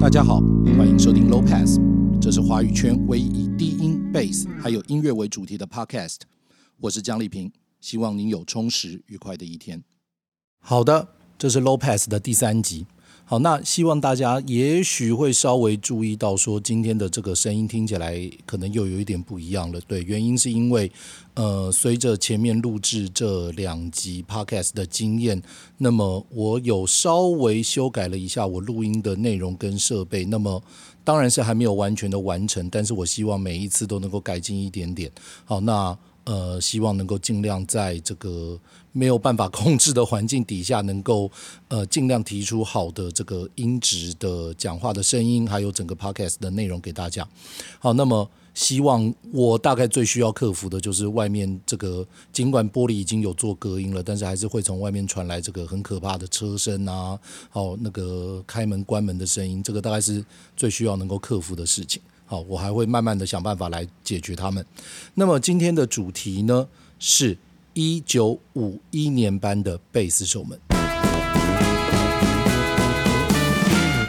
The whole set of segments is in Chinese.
大家好，欢迎收听 Low Pass，这是华语圈唯一以低音、Bass 还有音乐为主题的 Podcast。我是江丽萍，希望您有充实愉快的一天。好的，这是 Low Pass 的第三集。好，那希望大家也许会稍微注意到，说今天的这个声音听起来可能又有一点不一样了。对，原因是因为，呃，随着前面录制这两集 Podcast 的经验，那么我有稍微修改了一下我录音的内容跟设备。那么当然是还没有完全的完成，但是我希望每一次都能够改进一点点。好，那。呃，希望能够尽量在这个没有办法控制的环境底下，能够呃尽量提出好的这个音质的讲话的声音，还有整个 podcast 的内容给大家。好，那么希望我大概最需要克服的就是外面这个，尽管玻璃已经有做隔音了，但是还是会从外面传来这个很可怕的车声啊，好，那个开门关门的声音，这个大概是最需要能够克服的事情。好，我还会慢慢的想办法来解决他们。那么今天的主题呢，是一九五一年班的贝斯手们。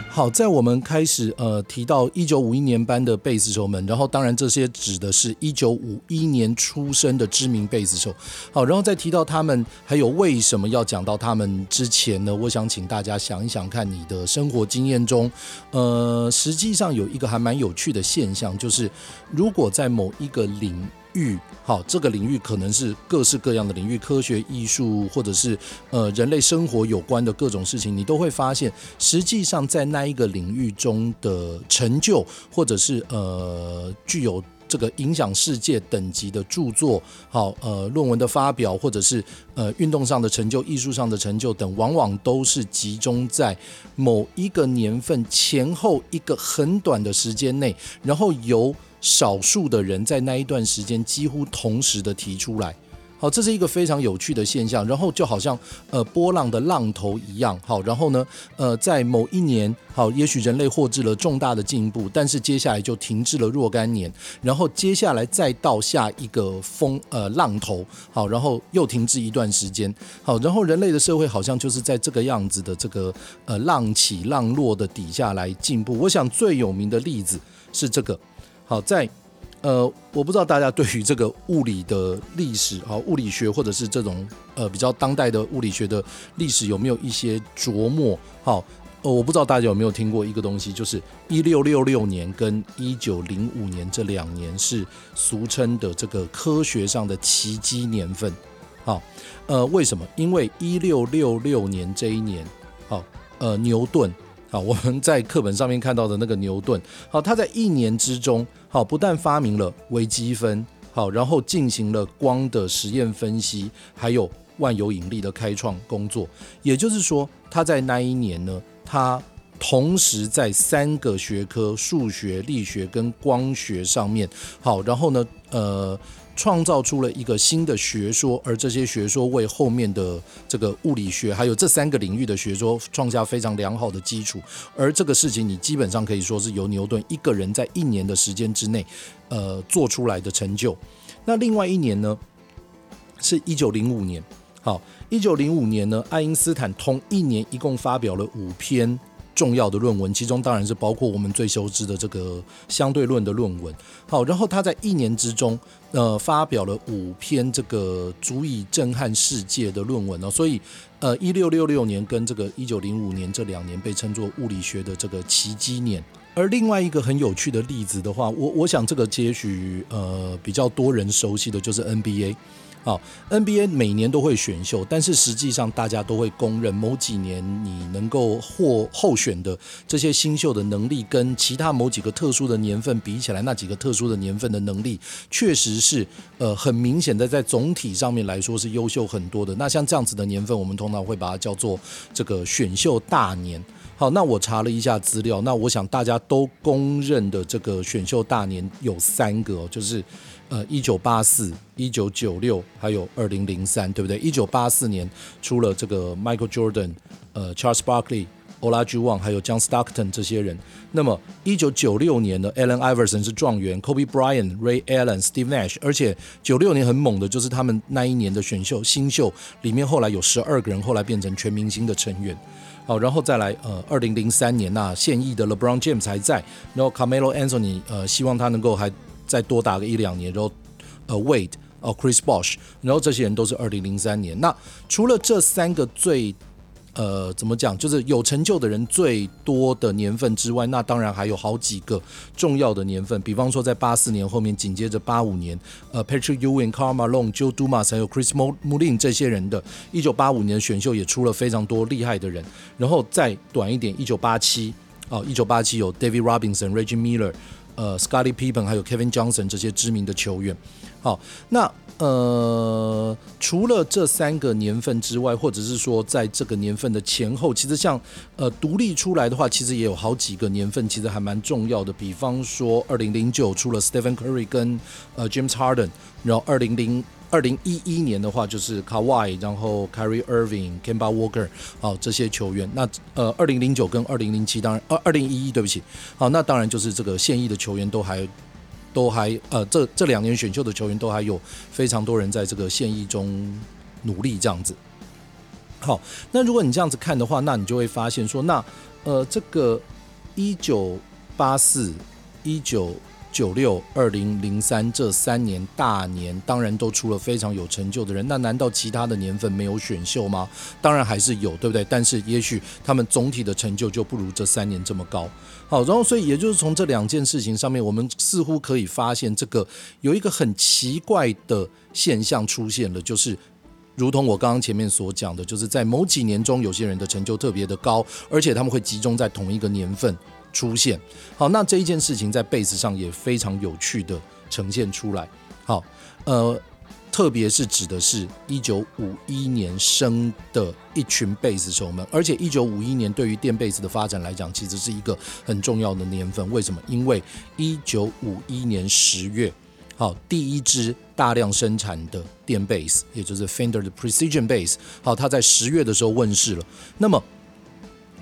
好，在我们开始呃提到一九五一年班的贝斯手们，然后当然这些指的是一九五一年出生的知名贝斯手。好，然后再提到他们，还有为什么要讲到他们之前呢？我想请大家想一想，看你的生活经验中，呃，实际上有一个还蛮有趣的现象，就是如果在某一个领域，好，这个领域可能是各式各样的领域，科学、艺术，或者是呃人类生活有关的各种事情，你都会发现，实际上在那一个领域中的成就，或者是呃具有这个影响世界等级的著作，好，呃论文的发表，或者是呃运动上的成就、艺术上的成就等，往往都是集中在某一个年份前后一个很短的时间内，然后由少数的人在那一段时间几乎同时的提出来，好，这是一个非常有趣的现象。然后就好像呃波浪的浪头一样，好，然后呢，呃，在某一年，好，也许人类获致了重大的进步，但是接下来就停滞了若干年，然后接下来再到下一个风呃浪头，好，然后又停滞一段时间，好，然后人类的社会好像就是在这个样子的这个呃浪起浪落的底下来进步。我想最有名的例子是这个。好，在呃，我不知道大家对于这个物理的历史，好，物理学或者是这种呃比较当代的物理学的历史有没有一些琢磨？好，呃，我不知道大家有没有听过一个东西，就是一六六六年跟一九零五年这两年是俗称的这个科学上的奇迹年份。好，呃，为什么？因为一六六六年这一年，好，呃，牛顿。好，我们在课本上面看到的那个牛顿，好，他在一年之中，好，不但发明了微积分，好，然后进行了光的实验分析，还有万有引力的开创工作。也就是说，他在那一年呢，他同时在三个学科——数学、力学跟光学上面，好，然后呢，呃。创造出了一个新的学说，而这些学说为后面的这个物理学，还有这三个领域的学说创下非常良好的基础。而这个事情，你基本上可以说是由牛顿一个人在一年的时间之内，呃，做出来的成就。那另外一年呢，是一九零五年。好，一九零五年呢，爱因斯坦通一年一共发表了五篇。重要的论文，其中当然是包括我们最熟知的这个相对论的论文。好，然后他在一年之中，呃，发表了五篇这个足以震撼世界的论文哦。所以，呃，一六六六年跟这个一九零五年这两年被称作物理学的这个奇迹年。而另外一个很有趣的例子的话，我我想这个也许呃比较多人熟悉的就是 NBA。好，NBA 每年都会选秀，但是实际上大家都会公认，某几年你能够获候选的这些新秀的能力，跟其他某几个特殊的年份比起来，那几个特殊的年份的能力，确实是呃很明显的，在总体上面来说是优秀很多的。那像这样子的年份，我们通常会把它叫做这个选秀大年。好，那我查了一下资料，那我想大家都公认的这个选秀大年有三个，就是。呃，一九八四、一九九六，还有二零零三，对不对？一九八四年出了这个 Michael Jordan、呃 Charles Barkley，Olajuwon 还有 John Stockton 这些人。那么，一九九六年的 Allen Iverson 是状元，Kobe Bryant、Ray Allen、Steve Nash，而且九六年很猛的，就是他们那一年的选秀新秀里面，后来有十二个人后来变成全明星的成员。好，然后再来，呃，二零零三年那现役的 LeBron James 还在，然后 Carmelo Anthony，呃，希望他能够还再多打个一两年，然后，呃，Wade，哦，Chris Bosh，然后这些人都是二零零三年。那除了这三个最呃，怎么讲？就是有成就的人最多的年份之外，那当然还有好几个重要的年份。比方说，在八四年后面紧接着八五年，呃 patrick ewing carmalone joe Dumas 还有 Chris Mullin 这些人的，一九八五年的选秀也出了非常多厉害的人。然后再短一点，一九八七，哦，一九八七有 David Robinson、Reggie Miller、呃，Scottie Pippen 还有 Kevin Johnson 这些知名的球员。好，那。呃，除了这三个年份之外，或者是说在这个年份的前后，其实像呃独立出来的话，其实也有好几个年份，其实还蛮重要的。比方说，二零零九出了 Stephen Curry 跟呃 James Harden，然后二零零二零一一年的话就是 Kawhi，然后 Kyrie Irving、Kemba Walker，好这些球员。那呃二零零九跟二零零七，当然二二零一一，对不起，好那当然就是这个现役的球员都还。都还呃，这这两年选秀的球员都还有非常多人在这个现役中努力这样子。好，那如果你这样子看的话，那你就会发现说，那呃，这个一九八四、一九九六、二零零三这三年大年，当然都出了非常有成就的人。那难道其他的年份没有选秀吗？当然还是有，对不对？但是也许他们总体的成就就不如这三年这么高。好，然后所以也就是从这两件事情上面，我们似乎可以发现，这个有一个很奇怪的现象出现了，就是如同我刚刚前面所讲的，就是在某几年中，有些人的成就特别的高，而且他们会集中在同一个年份出现。好，那这一件事情在贝斯上也非常有趣的呈现出来。好，呃。特别是指的是一九五一年生的一群贝斯手们，而且一九五一年对于电贝斯的发展来讲，其实是一个很重要的年份。为什么？因为一九五一年十月，好，第一支大量生产的电贝斯，也就是 Fender 的 Precision Bass，好，它在十月的时候问世了。那么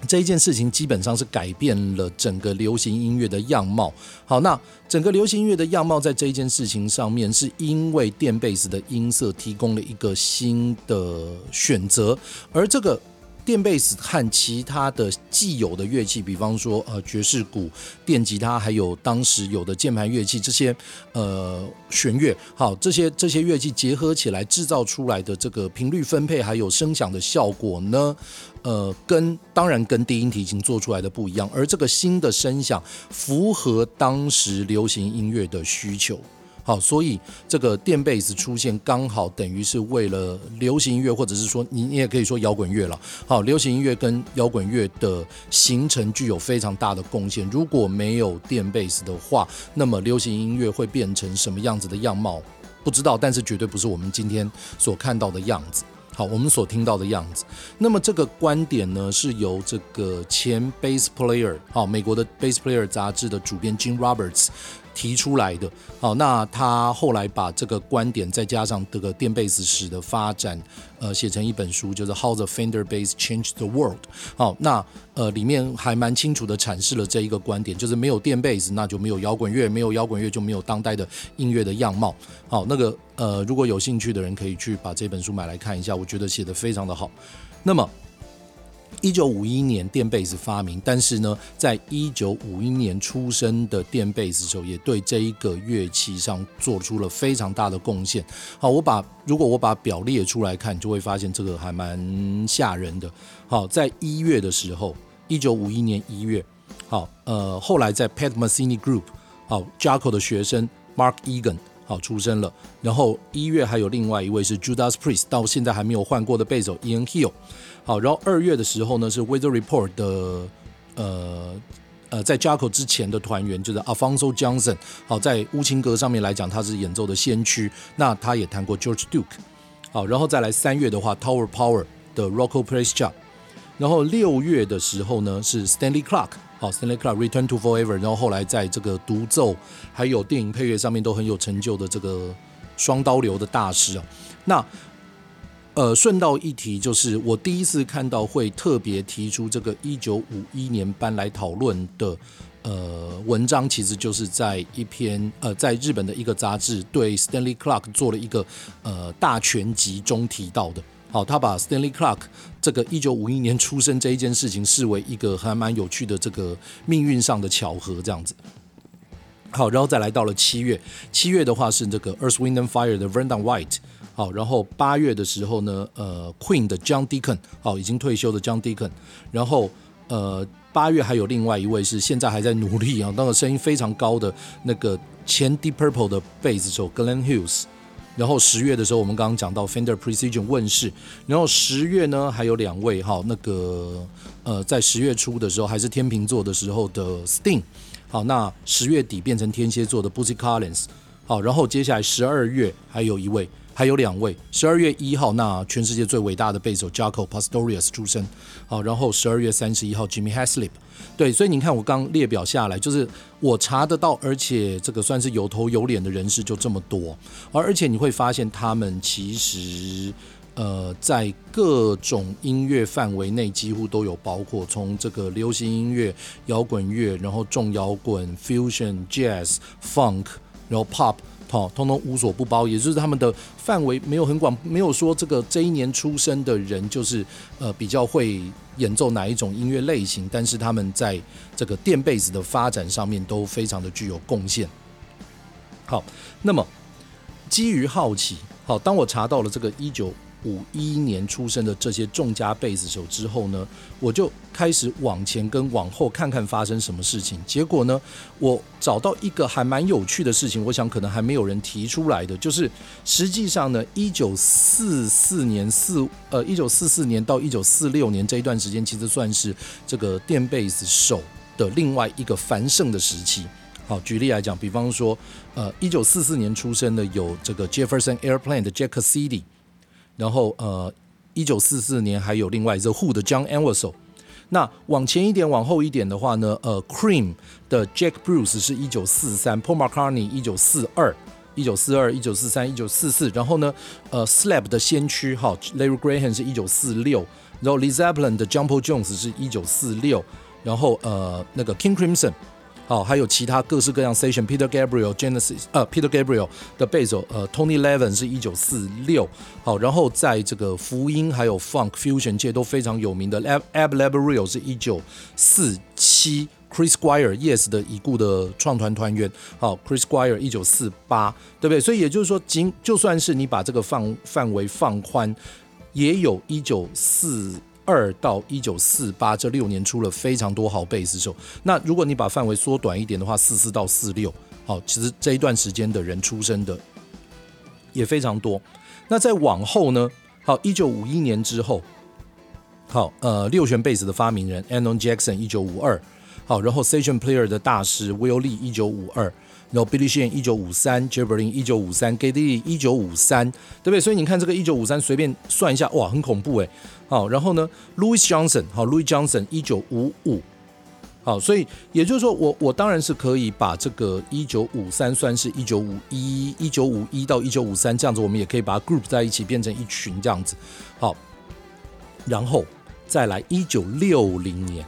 这一件事情基本上是改变了整个流行音乐的样貌。好，那整个流行音乐的样貌在这一件事情上面，是因为电贝斯的音色提供了一个新的选择，而这个。电贝斯和其他的既有的乐器，比方说呃爵士鼓、电吉他，还有当时有的键盘乐器，这些呃弦乐，好，这些这些乐器结合起来制造出来的这个频率分配还有声响的效果呢，呃，跟当然跟低音提琴做出来的不一样，而这个新的声响符合当时流行音乐的需求。好，所以这个电贝斯出现刚好等于是为了流行音乐，或者是说你你也可以说摇滚乐了。好，流行音乐跟摇滚乐的形成具有非常大的贡献。如果没有电贝斯的话，那么流行音乐会变成什么样子的样貌？不知道，但是绝对不是我们今天所看到的样子。好，我们所听到的样子。那么这个观点呢，是由这个前 Bass Player，好，美国的 Bass Player 杂志的主编 Jim Roberts。提出来的，好，那他后来把这个观点再加上这个电贝斯史的发展，呃，写成一本书，就是《How the Fender Bass Changed the World》。好，那呃里面还蛮清楚的阐释了这一个观点，就是没有电贝斯，那就没有摇滚乐，没有摇滚乐就没有当代的音乐的样貌。好，那个呃如果有兴趣的人可以去把这本书买来看一下，我觉得写得非常的好。那么。一九五一年电贝斯发明，但是呢，在一九五一年出生的电贝斯手也对这一个乐器上做出了非常大的贡献。好，我把如果我把表列出来看，就会发现这个还蛮吓人的。好，在一月的时候，一九五一年一月，好，呃，后来在 Pat Metheny Group，好，Jaco 的学生 Mark Egan，好，出生了。然后一月还有另外一位是 Judas Priest，到现在还没有换过的贝斯手 Ian Hill。好，然后二月的时候呢，是 Weather Report 的，呃呃，在 Jaco 之前的团员就是 Alfonso Johnson。好，在乌琴格上面来讲，他是演奏的先驱。那他也弹过 George Duke。好，然后再来三月的话，Tower Power 的 Rocco Prestia。然后六月的时候呢，是 Stanley Clark。，Stanley Clarke Return to Forever。然后后来在这个独奏还有电影配乐上面都很有成就的这个双刀流的大师啊。那呃，顺道一提，就是我第一次看到会特别提出这个一九五一年班来讨论的呃文章，其实就是在一篇呃在日本的一个杂志对 Stanley Clark 做了一个呃大全集中提到的。好，他把 Stanley Clark 这个一九五一年出生这一件事情视为一个还蛮有趣的这个命运上的巧合，这样子。好，然后再来到了七月，七月的话是这个 Earth Wind and Fire 的 verndon White。好，然后八月的时候呢，呃，Queen 的 John Deacon，好，已经退休的 John Deacon，然后呃，八月还有另外一位是现在还在努力啊，那个声音非常高的那个前 Deep Purple 的贝斯手 Glenn Hughes，然后十月的时候我们刚刚讲到 Fender Precision 问世，然后十月呢还有两位哈，那个呃在十月初的时候还是天秤座的时候的 Sting，好，那十月底变成天蝎座的 Bootsy Collins，好，然后接下来十二月还有一位。还有两位，十二月一号，那全世界最伟大的贝手 Jaco Pastorius 出生，好，然后十二月三十一号 Jimmy Haslip，对，所以你看我刚列表下来，就是我查得到，而且这个算是有头有脸的人士就这么多，而而且你会发现他们其实呃在各种音乐范围内几乎都有包括，从这个流行音乐、摇滚乐，然后重摇滚、Fusion、Jazz、Funk，然后 Pop。好，通通无所不包，也就是他们的范围没有很广，没有说这个这一年出生的人就是呃比较会演奏哪一种音乐类型，但是他们在这个垫被子的发展上面都非常的具有贡献。好，那么基于好奇，好，当我查到了这个一九五一年出生的这些众家贝斯手之后呢，我就开始往前跟往后看看发生什么事情。结果呢，我找到一个还蛮有趣的事情，我想可能还没有人提出来的，就是实际上呢，一九四四年四呃一九四四年到一九四六年这一段时间，其实算是这个电贝斯手的另外一个繁盛的时期。好，举例来讲，比方说，呃，一九四四年出生的有这个 Jefferson Airplane 的 Jack Casady。然后呃，一九四四年还有另外 The Who 的 John Entwistle。那往前一点，往后一点的话呢，呃，Cream 的 Jack Bruce 是一九四三，Paul McCartney 一九四二，一九四二，一九四三，一九四四。然后呢，呃，Slap 的先驱哈，Larry Graham 是一九四六，然后 Led Zeppelin 的 John Paul Jones 是一九四六，然后呃，那个 King Crimson。好，还有其他各式各样 session，Peter Gabriel、Genesis，呃，Peter Gabriel 的贝斯，呃，Tony Levin 是一九四六。好，然后在这个福音还有 Funk Fusion 界都非常有名的 Ab Labriel 是一九四七，Chris Squire，Yes 的已故的创团团员。好，Chris Squire 一九四八，对不对？所以也就是说，仅就算是你把这个范范围放宽，也有一九四。二到一九四八这六年出了非常多好贝斯手。那如果你把范围缩短一点的话，四四到四六，好，其实这一段时间的人出生的也非常多。那再往后呢？好，一九五一年之后，好，呃，六弦贝斯的发明人 Anon Jackson 一九五二，好，然后 Session Player 的大师 Will Lee 一九五二。然后 Billy Sheehan 一九五三，Jeff Berlin 一九五三，Geddy Lee 一九五三，对不对？所以你看这个一九五三，随便算一下，哇，很恐怖哎。好，然后呢，Louis Johnson，好，Louis Johnson 一九五五，好，所以也就是说我，我当然是可以把这个一九五三算是一九五一，一九五一到一九五三这样子，我们也可以把它 group 在一起，变成一群这样子。好，然后再来一九六零年。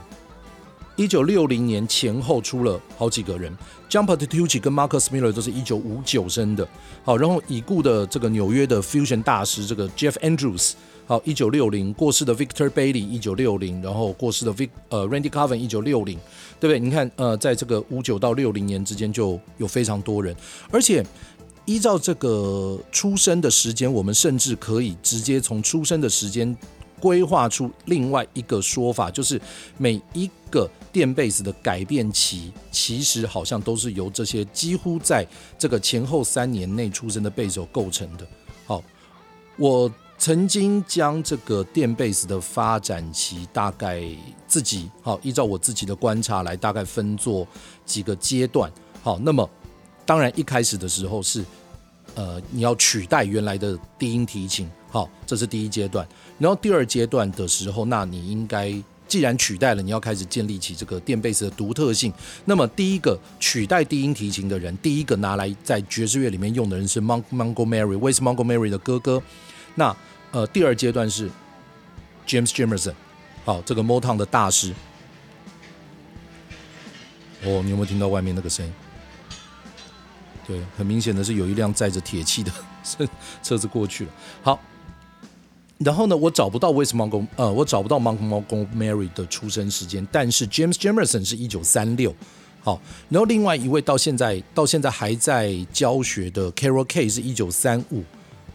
一九六零年前后出了好几个人 jumpattucci 跟 Marcus Miller 都是一九五九生的。好，然后已故的这个纽约的 Fusion 大师这个 Jeff Andrews，好，一九六零过世的 Victor Bailey 一九六零，然后过世的 Vic 呃 Randy Covin 一九六零，对不对？你看呃，在这个五九到六零年之间就有非常多人，而且依照这个出生的时间，我们甚至可以直接从出生的时间。规划出另外一个说法，就是每一个电贝斯的改变期，其实好像都是由这些几乎在这个前后三年内出生的贝斯手构成的。好，我曾经将这个电贝斯的发展期大概自己好依照我自己的观察来大概分作几个阶段。好，那么当然一开始的时候是呃你要取代原来的低音提琴，好，这是第一阶段。然后第二阶段的时候，那你应该既然取代了，你要开始建立起这个电贝斯的独特性。那么第一个取代低音提琴的人，第一个拿来在爵士乐里面用的人是 Mon Montgomery，Wes Montgomery 的哥哥。那呃，第二阶段是 James Jamerson，好，这个 Motown 的大师。哦，你有没有听到外面那个声音？对，很明显的是有一辆载着铁器的 车车子过去了。好，然后呢，我找不到 westmonger 呃，我找不到 Montgomery 的出生时间，但是 James Jamerson 是一九三六。好，然后另外一位到现在到现在还在教学的 Carol K 是一九三五。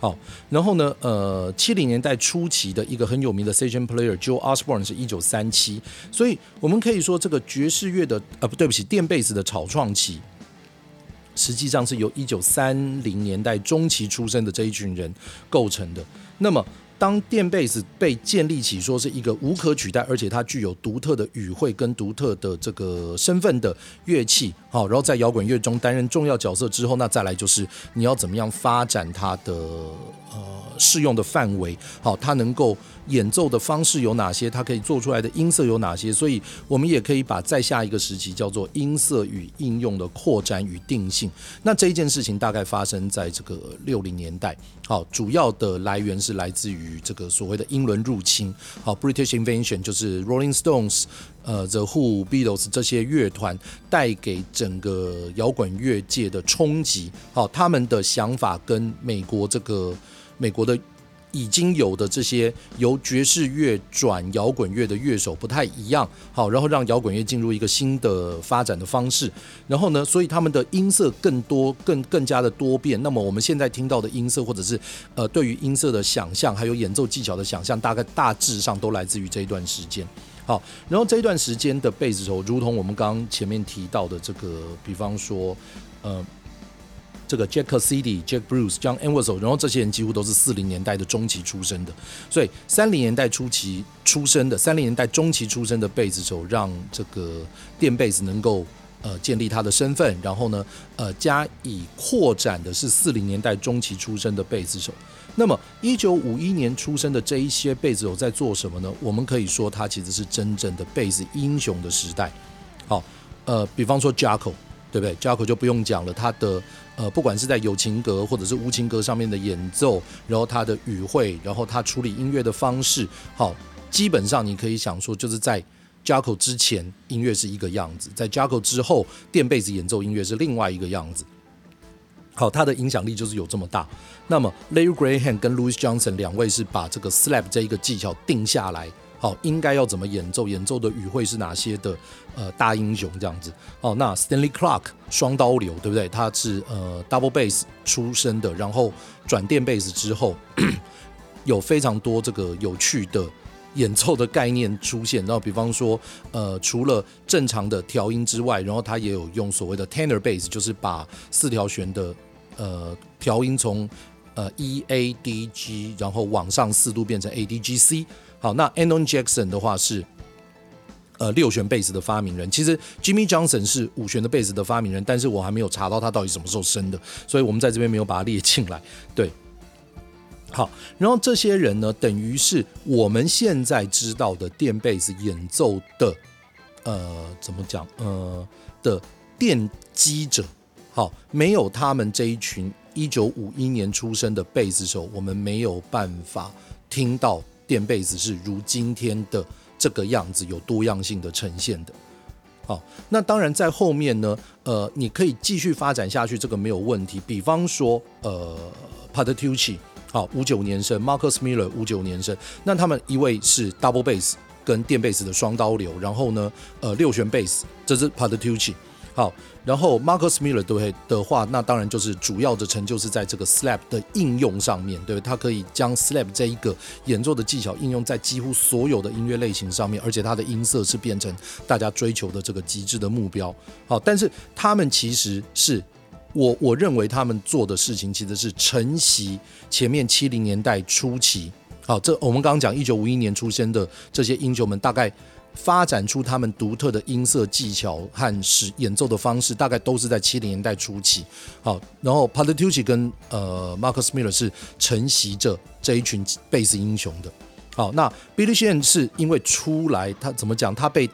好，然后呢，呃，七零年代初期的一个很有名的 Session Player Joe Osborne 是一九三七，所以我们可以说这个爵士乐的，呃，不对不起，电贝斯的草创期，实际上是由一九三零年代中期出生的这一群人构成的。那么，当电贝斯被建立起说是一个无可取代，而且它具有独特的语汇跟独特的这个身份的乐器，好，然后在摇滚乐中担任重要角色之后，那再来就是你要怎么样发展它的呃。适用的范围，好，它能够演奏的方式有哪些？它可以做出来的音色有哪些？所以，我们也可以把再下一个时期叫做音色与应用的扩展与定性。那这一件事情大概发生在这个六零年代，好，主要的来源是来自于这个所谓的英伦入侵，好，British Invasion 就是 Rolling Stones、呃 The Who、Beatles 这些乐团带给整个摇滚乐界的冲击，好，他们的想法跟美国这个。美国的已经有的这些由爵士乐转摇滚乐的乐手不太一样，好，然后让摇滚乐进入一个新的发展的方式，然后呢，所以他们的音色更多、更更加的多变。那么我们现在听到的音色，或者是呃对于音色的想象，还有演奏技巧的想象，大概大致上都来自于这一段时间。好，然后这一段时间的贝斯手，如同我们刚刚前面提到的这个，比方说，呃。这个 Jack Casady、Jack Bruce、John Entwistle，然后这些人几乎都是四零年代的中期出生的，所以三零年代初期出生的、三零年代中期出生的贝斯手，让这个电贝斯能够呃建立他的身份，然后呢呃加以扩展的是四零年代中期出生的贝斯手。那么一九五一年出生的这一些贝斯手在做什么呢？我们可以说，他其实是真正的贝斯英雄的时代。好，呃，比方说 Jaco。对不对？Jaco 就不用讲了，他的呃，不管是在有情歌或者是无情歌上面的演奏，然后他的语汇，然后他处理音乐的方式，好，基本上你可以想说，就是在 Jaco 之前，音乐是一个样子；在 Jaco 之后，电贝斯演奏音乐是另外一个样子。好，他的影响力就是有这么大。那么 Larry Graham 跟 Louis Johnson 两位是把这个 slap 这一个技巧定下来。好，应该要怎么演奏？演奏的语汇是哪些的？呃，大英雄这样子。哦，那 Stanley Clark 双刀流，对不对？他是呃 double bass 出身的，然后转电贝斯之后，有非常多这个有趣的演奏的概念出现。然后，比方说，呃，除了正常的调音之外，然后他也有用所谓的 tenor bass，就是把四条弦的呃调音从呃 E A D G，然后往上四度变成 A D G C。好，那 Anon Jackson 的话是，呃，六弦贝斯的发明人。其实 Jimmy Johnson 是五弦的贝斯的发明人，但是我还没有查到他到底什么时候生的，所以我们在这边没有把它列进来。对，好，然后这些人呢，等于是我们现在知道的电贝斯演奏的，呃，怎么讲？呃，的奠基者。好，没有他们这一群一九五一年出生的贝斯手，我们没有办法听到。电贝斯是如今天的这个样子，有多样性的呈现的。好，那当然在后面呢，呃，你可以继续发展下去，这个没有问题。比方说，呃，Pattucci 好，五九年生，Marcus Miller 五九年生，那他们一位是 double bass 跟电贝斯的双刀流，然后呢，呃，六弦贝斯，这是 Patitucci。好，然后 Marcus Miller 对的话，那当然就是主要的成就是在这个 slap 的应用上面，对，他可以将 slap 这一个演奏的技巧应用在几乎所有的音乐类型上面，而且他的音色是变成大家追求的这个极致的目标。好，但是他们其实是我我认为他们做的事情其实是承袭前面七零年代初期。好，这我们刚刚讲一九五一年出生的这些英雄们，大概。发展出他们独特的音色技巧和使演奏的方式，大概都是在七零年代初期。好，然后 p a t t u c c i 跟呃 Marcus Miller 是承袭着这一群贝斯英雄的。好，那 Billy Sheen 是因为出来，他怎么讲？他被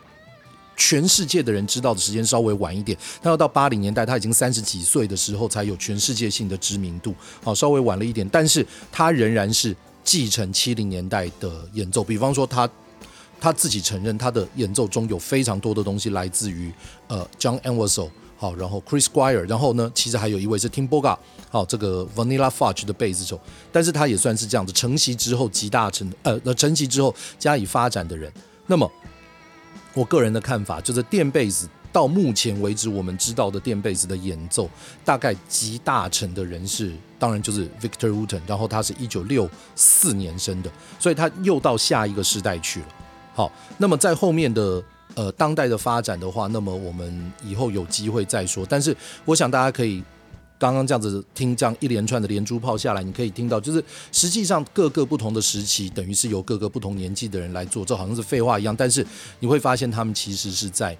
全世界的人知道的时间稍微晚一点。他要到八零年代，他已经三十几岁的时候才有全世界性的知名度。好，稍微晚了一点，但是他仍然是。继承七零年代的演奏，比方说他他自己承认他的演奏中有非常多的东西来自于呃 John Entwistle 好，然后 Chris Squire，然后呢，其实还有一位是 Timboga，好，这个 Vanilla Fudge 的贝斯手，但是他也算是这样子承袭之后集大成，呃，那承袭之后加以发展的人。那么，我个人的看法就是电贝斯到目前为止我们知道的电贝斯的演奏，大概集大成的人是，当然就是 Victor Wooten，然后他是一九六四年生的，所以他又到下一个时代去了。好，那么在后面的。呃，当代的发展的话，那么我们以后有机会再说。但是，我想大家可以刚刚这样子听这样一连串的连珠炮下来，你可以听到，就是实际上各个不同的时期，等于是由各个不同年纪的人来做，这好像是废话一样。但是你会发现，他们其实是在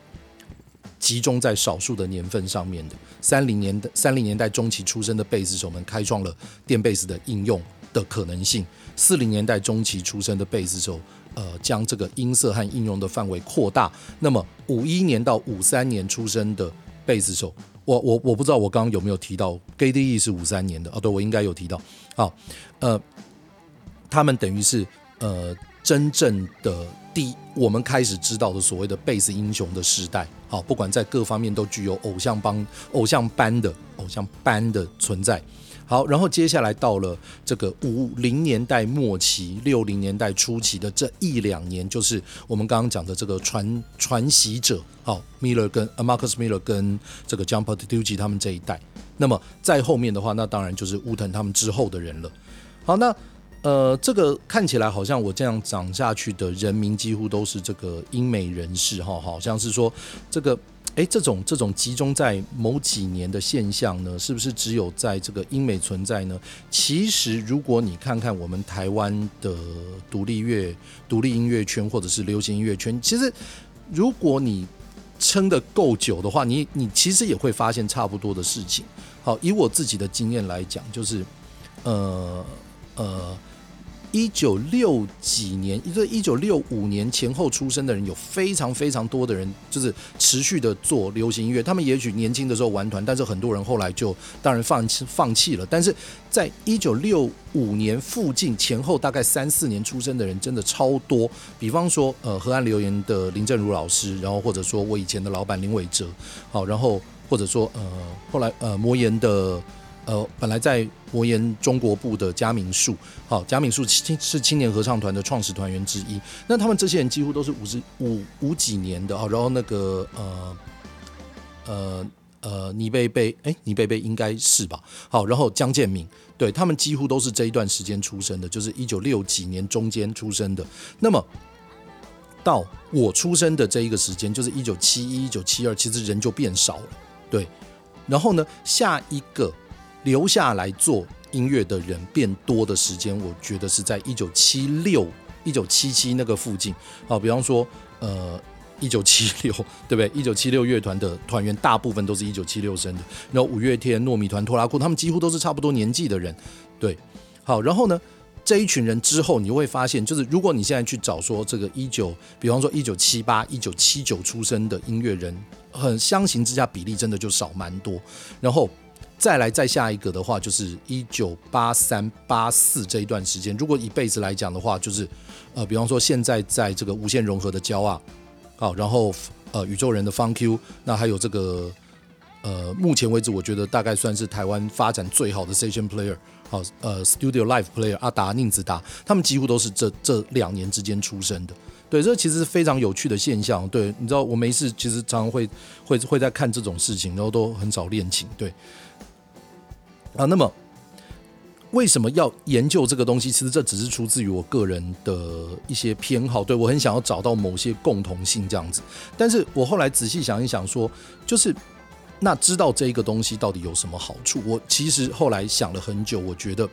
集中在少数的年份上面的。三零年的三零年代中期出生的贝斯手们，开创了电贝斯的应用的可能性。四零年代中期出生的贝斯手。呃，将这个音色和应用的范围扩大。那么，五一年到五三年出生的贝斯手，我我我不知道我刚刚有没有提到，KDE 是五三年的哦，对，我应该有提到。好，呃，他们等于是呃真正的第我们开始知道的所谓的贝斯英雄的时代。好，不管在各方面都具有偶像帮偶像班的偶像班的存在。好，然后接下来到了这个五零年代末期、六零年代初期的这一两年，就是我们刚刚讲的这个传传习者，好，Miller 跟 Marcus Miller 跟这个 John Patitucci 他们这一代。那么在后面的话，那当然就是 Wooten 他们之后的人了。好，那呃，这个看起来好像我这样讲下去的人名几乎都是这个英美人士哈，好像是说这个。哎，这种这种集中在某几年的现象呢，是不是只有在这个英美存在呢？其实，如果你看看我们台湾的独立乐、独立音乐圈或者是流行音乐圈，其实如果你撑得够久的话，你你其实也会发现差不多的事情。好，以我自己的经验来讲，就是呃呃。一九六几年，一个一九六五年前后出生的人，有非常非常多的人，就是持续的做流行音乐。他们也许年轻的时候玩团，但是很多人后来就当然放弃放弃了。但是在一九六五年附近前后，大概三四年出生的人真的超多。比方说，呃，河岸留言的林正如老师，然后或者说我以前的老板林伟哲，好，然后或者说呃后来呃魔岩的。呃，本来在魔岩中国部的嘉明树，好，嘉明树青是青年合唱团的创始团员之一。那他们这些人几乎都是五十五五几年的啊，然后那个呃呃呃倪贝贝，哎，倪贝贝应该是吧？好，然后江建明，对，他们几乎都是这一段时间出生的，就是一九六几年中间出生的。那么到我出生的这一个时间，就是一九七一、一九七二，其实人就变少了，对。然后呢，下一个。留下来做音乐的人变多的时间，我觉得是在一九七六、一九七七那个附近。好，比方说，呃，一九七六，对不对？一九七六乐团的团员大部分都是一九七六生的。然后五月天、糯米团、拖拉库，他们几乎都是差不多年纪的人。对，好，然后呢，这一群人之后，你会发现，就是如果你现在去找说这个一九，比方说一九七八、一九七九出生的音乐人，很相形之下比例真的就少蛮多。然后。再来再下一个的话，就是一九八三八四这一段时间。如果一辈子来讲的话，就是呃，比方说现在在这个无限融合的焦啊，好，然后呃宇宙人的方 Q，那还有这个呃，目前为止我觉得大概算是台湾发展最好的 Session Player，好，呃，Studio Live Player 阿达宁子达，他们几乎都是这这两年之间出生的。对，这其实是非常有趣的现象。对，你知道我没事其实常常会会会在看这种事情，然后都很少练琴。对。啊，那么为什么要研究这个东西？其实这只是出自于我个人的一些偏好，对，我很想要找到某些共同性这样子。但是我后来仔细想一想，说就是那知道这一个东西到底有什么好处？我其实后来想了很久，我觉得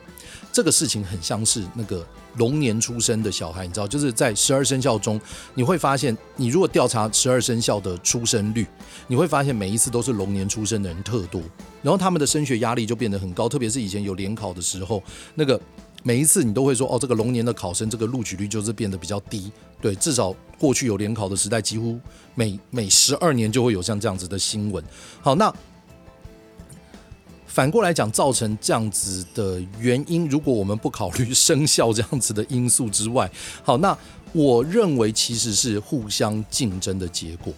这个事情很像是那个。龙年出生的小孩，你知道，就是在十二生肖中，你会发现，你如果调查十二生肖的出生率，你会发现每一次都是龙年出生的人特多，然后他们的升学压力就变得很高，特别是以前有联考的时候，那个每一次你都会说，哦，这个龙年的考生这个录取率就是变得比较低，对，至少过去有联考的时代，几乎每每十二年就会有像这样子的新闻。好，那反过来讲，造成这样子的原因，如果我们不考虑生肖这样子的因素之外，好，那我认为其实是互相竞争的结果。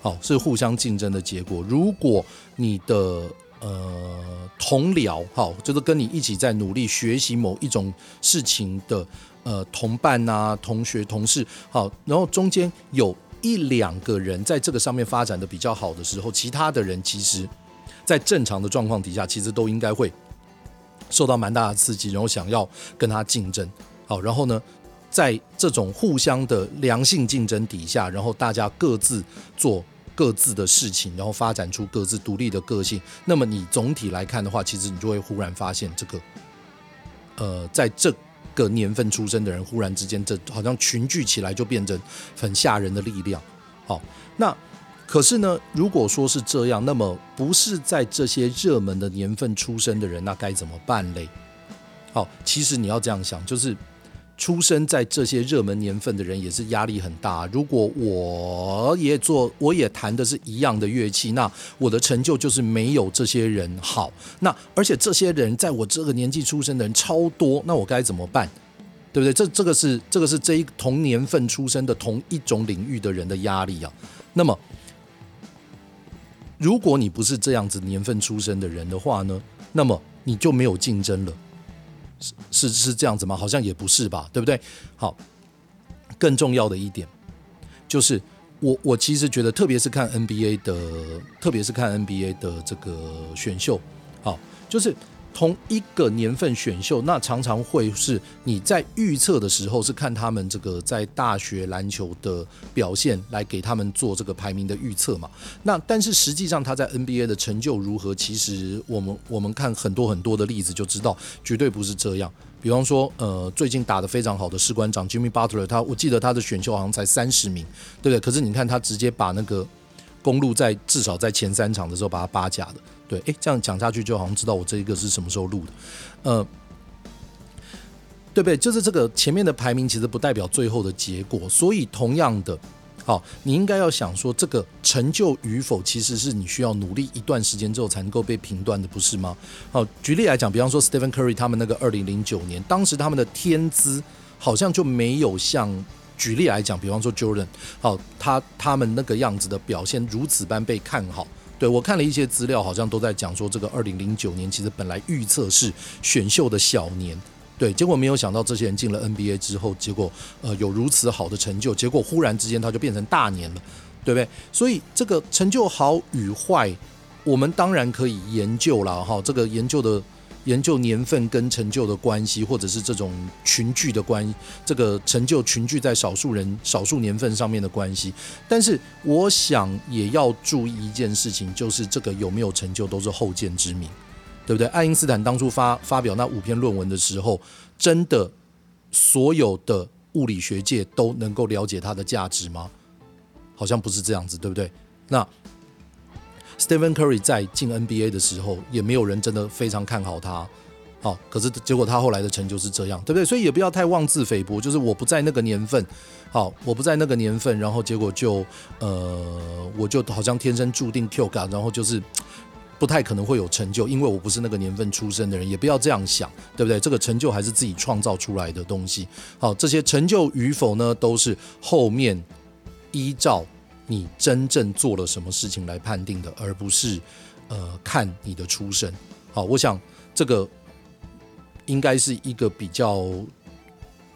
好，是互相竞争的结果。如果你的呃同僚，好，就是跟你一起在努力学习某一种事情的呃同伴啊、同学、同事，好，然后中间有一两个人在这个上面发展的比较好的时候，其他的人其实。在正常的状况底下，其实都应该会受到蛮大的刺激，然后想要跟他竞争。好，然后呢，在这种互相的良性竞争底下，然后大家各自做各自的事情，然后发展出各自独立的个性。那么你总体来看的话，其实你就会忽然发现，这个呃，在这个年份出生的人，忽然之间，这好像群聚起来就变成很吓人的力量。好，那。可是呢，如果说是这样，那么不是在这些热门的年份出生的人，那该怎么办嘞？好，其实你要这样想，就是出生在这些热门年份的人也是压力很大。如果我也做，我也弹的是一样的乐器，那我的成就就是没有这些人好。那而且这些人在我这个年纪出生的人超多，那我该怎么办？对不对？这这个是这个是这一同年份出生的同一种领域的人的压力啊。那么。如果你不是这样子年份出生的人的话呢，那么你就没有竞争了，是是这样子吗？好像也不是吧，对不对？好，更重要的一点就是我我其实觉得，特别是看 NBA 的，特别是看 NBA 的这个选秀，好，就是。同一个年份选秀，那常常会是你在预测的时候是看他们这个在大学篮球的表现来给他们做这个排名的预测嘛。那但是实际上他在 NBA 的成就如何？其实我们我们看很多很多的例子就知道，绝对不是这样。比方说，呃，最近打得非常好的士官长 Jimmy Butler，他我记得他的选秀好像才三十名，对不对？可是你看他直接把那个公路在至少在前三场的时候把它八甲的。对，哎，这样讲下去就好像知道我这一个是什么时候录的，呃，对不对？就是这个前面的排名其实不代表最后的结果，所以同样的，好，你应该要想说，这个成就与否其实是你需要努力一段时间之后才能够被评断的，不是吗？好，举例来讲，比方说 Stephen Curry 他们那个二零零九年，当时他们的天资好像就没有像举例来讲，比方说 Jordan，好，他他们那个样子的表现如此般被看好。对，我看了一些资料，好像都在讲说，这个二零零九年其实本来预测是选秀的小年，对，结果没有想到这些人进了 NBA 之后，结果呃有如此好的成就，结果忽然之间他就变成大年了，对不对？所以这个成就好与坏，我们当然可以研究了哈，这个研究的。研究年份跟成就的关系，或者是这种群聚的关，这个成就群聚在少数人、少数年份上面的关系。但是，我想也要注意一件事情，就是这个有没有成就都是后见之明，对不对？爱因斯坦当初发发表那五篇论文的时候，真的所有的物理学界都能够了解它的价值吗？好像不是这样子，对不对？那。Stephen Curry 在进 NBA 的时候，也没有人真的非常看好他，好，可是结果他后来的成就是这样，对不对？所以也不要太妄自菲薄，就是我不在那个年份，好，我不在那个年份，然后结果就呃，我就好像天生注定 Q 嘎，然后就是不太可能会有成就，因为我不是那个年份出生的人，也不要这样想，对不对？这个成就还是自己创造出来的东西，好，这些成就与否呢，都是后面依照。你真正做了什么事情来判定的，而不是呃看你的出身。好，我想这个应该是一个比较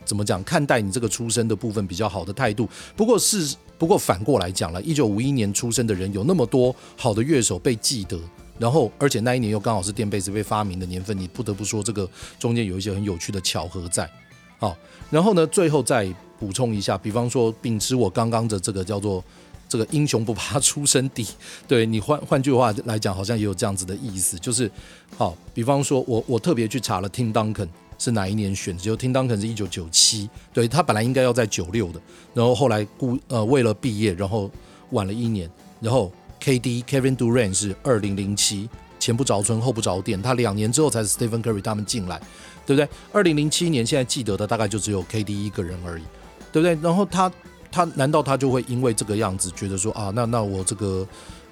怎么讲，看待你这个出身的部分比较好的态度。不过是不过反过来讲了，一九五一年出生的人有那么多好的乐手被记得，然后而且那一年又刚好是电贝斯被发明的年份，你不得不说这个中间有一些很有趣的巧合在。好，然后呢，最后再补充一下，比方说秉持我刚刚的这个叫做。这个英雄不怕出身低，对你换换句话来讲，好像也有这样子的意思，就是好，比方说我我特别去查了 Tim Duncan 是哪一年选的，就 Tim Duncan 是一九九七，对他本来应该要在九六的，然后后来故呃为了毕业，然后晚了一年，然后 KD Kevin Durant 是二零零七，前不着村后不着店，他两年之后才是 Stephen Curry 他们进来，对不对？二零零七年现在记得的大概就只有 KD 一个人而已，对不对？然后他。他难道他就会因为这个样子觉得说啊，那那我这个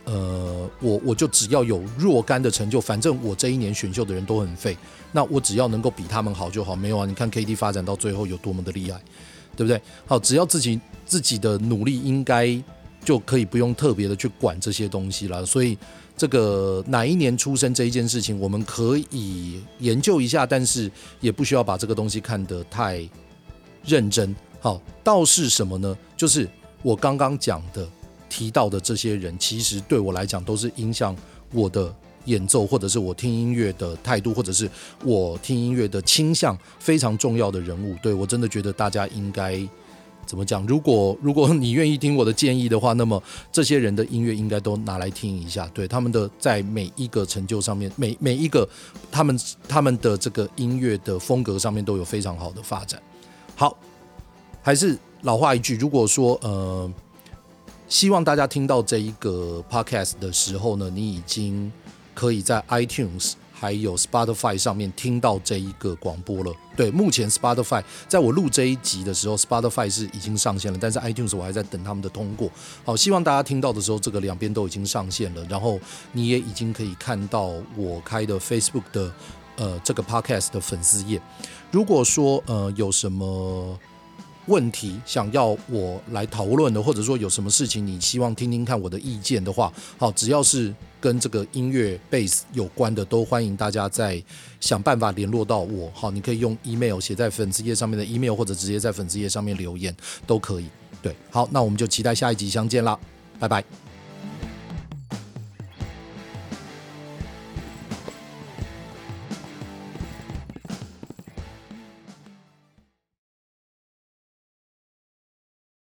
呃，我我就只要有若干的成就，反正我这一年选秀的人都很废，那我只要能够比他们好就好。没有啊，你看 KD 发展到最后有多么的厉害，对不对？好，只要自己自己的努力，应该就可以不用特别的去管这些东西了。所以这个哪一年出生这一件事情，我们可以研究一下，但是也不需要把这个东西看得太认真。好，倒是什么呢？就是我刚刚讲的。提到的这些人，其实对我来讲都是影响我的演奏，或者是我听音乐的态度，或者是我听音乐的倾向非常重要的人物。对，我真的觉得大家应该怎么讲？如果如果你愿意听我的建议的话，那么这些人的音乐应该都拿来听一下。对，他们的在每一个成就上面，每每一个他们他们的这个音乐的风格上面都有非常好的发展。好，还是老话一句，如果说呃。希望大家听到这一个 podcast 的时候呢，你已经可以在 iTunes 还有 Spotify 上面听到这一个广播了。对，目前 Spotify 在我录这一集的时候，Spotify 是已经上线了，但是 iTunes 我还在等他们的通过。好，希望大家听到的时候，这个两边都已经上线了，然后你也已经可以看到我开的 Facebook 的呃这个 podcast 的粉丝页。如果说呃有什么。问题想要我来讨论的，或者说有什么事情你希望听听看我的意见的话，好，只要是跟这个音乐 base 有关的，都欢迎大家在想办法联络到我。好，你可以用 email 写在粉丝页上面的 email，或者直接在粉丝页上面留言都可以。对，好，那我们就期待下一集相见啦，拜拜。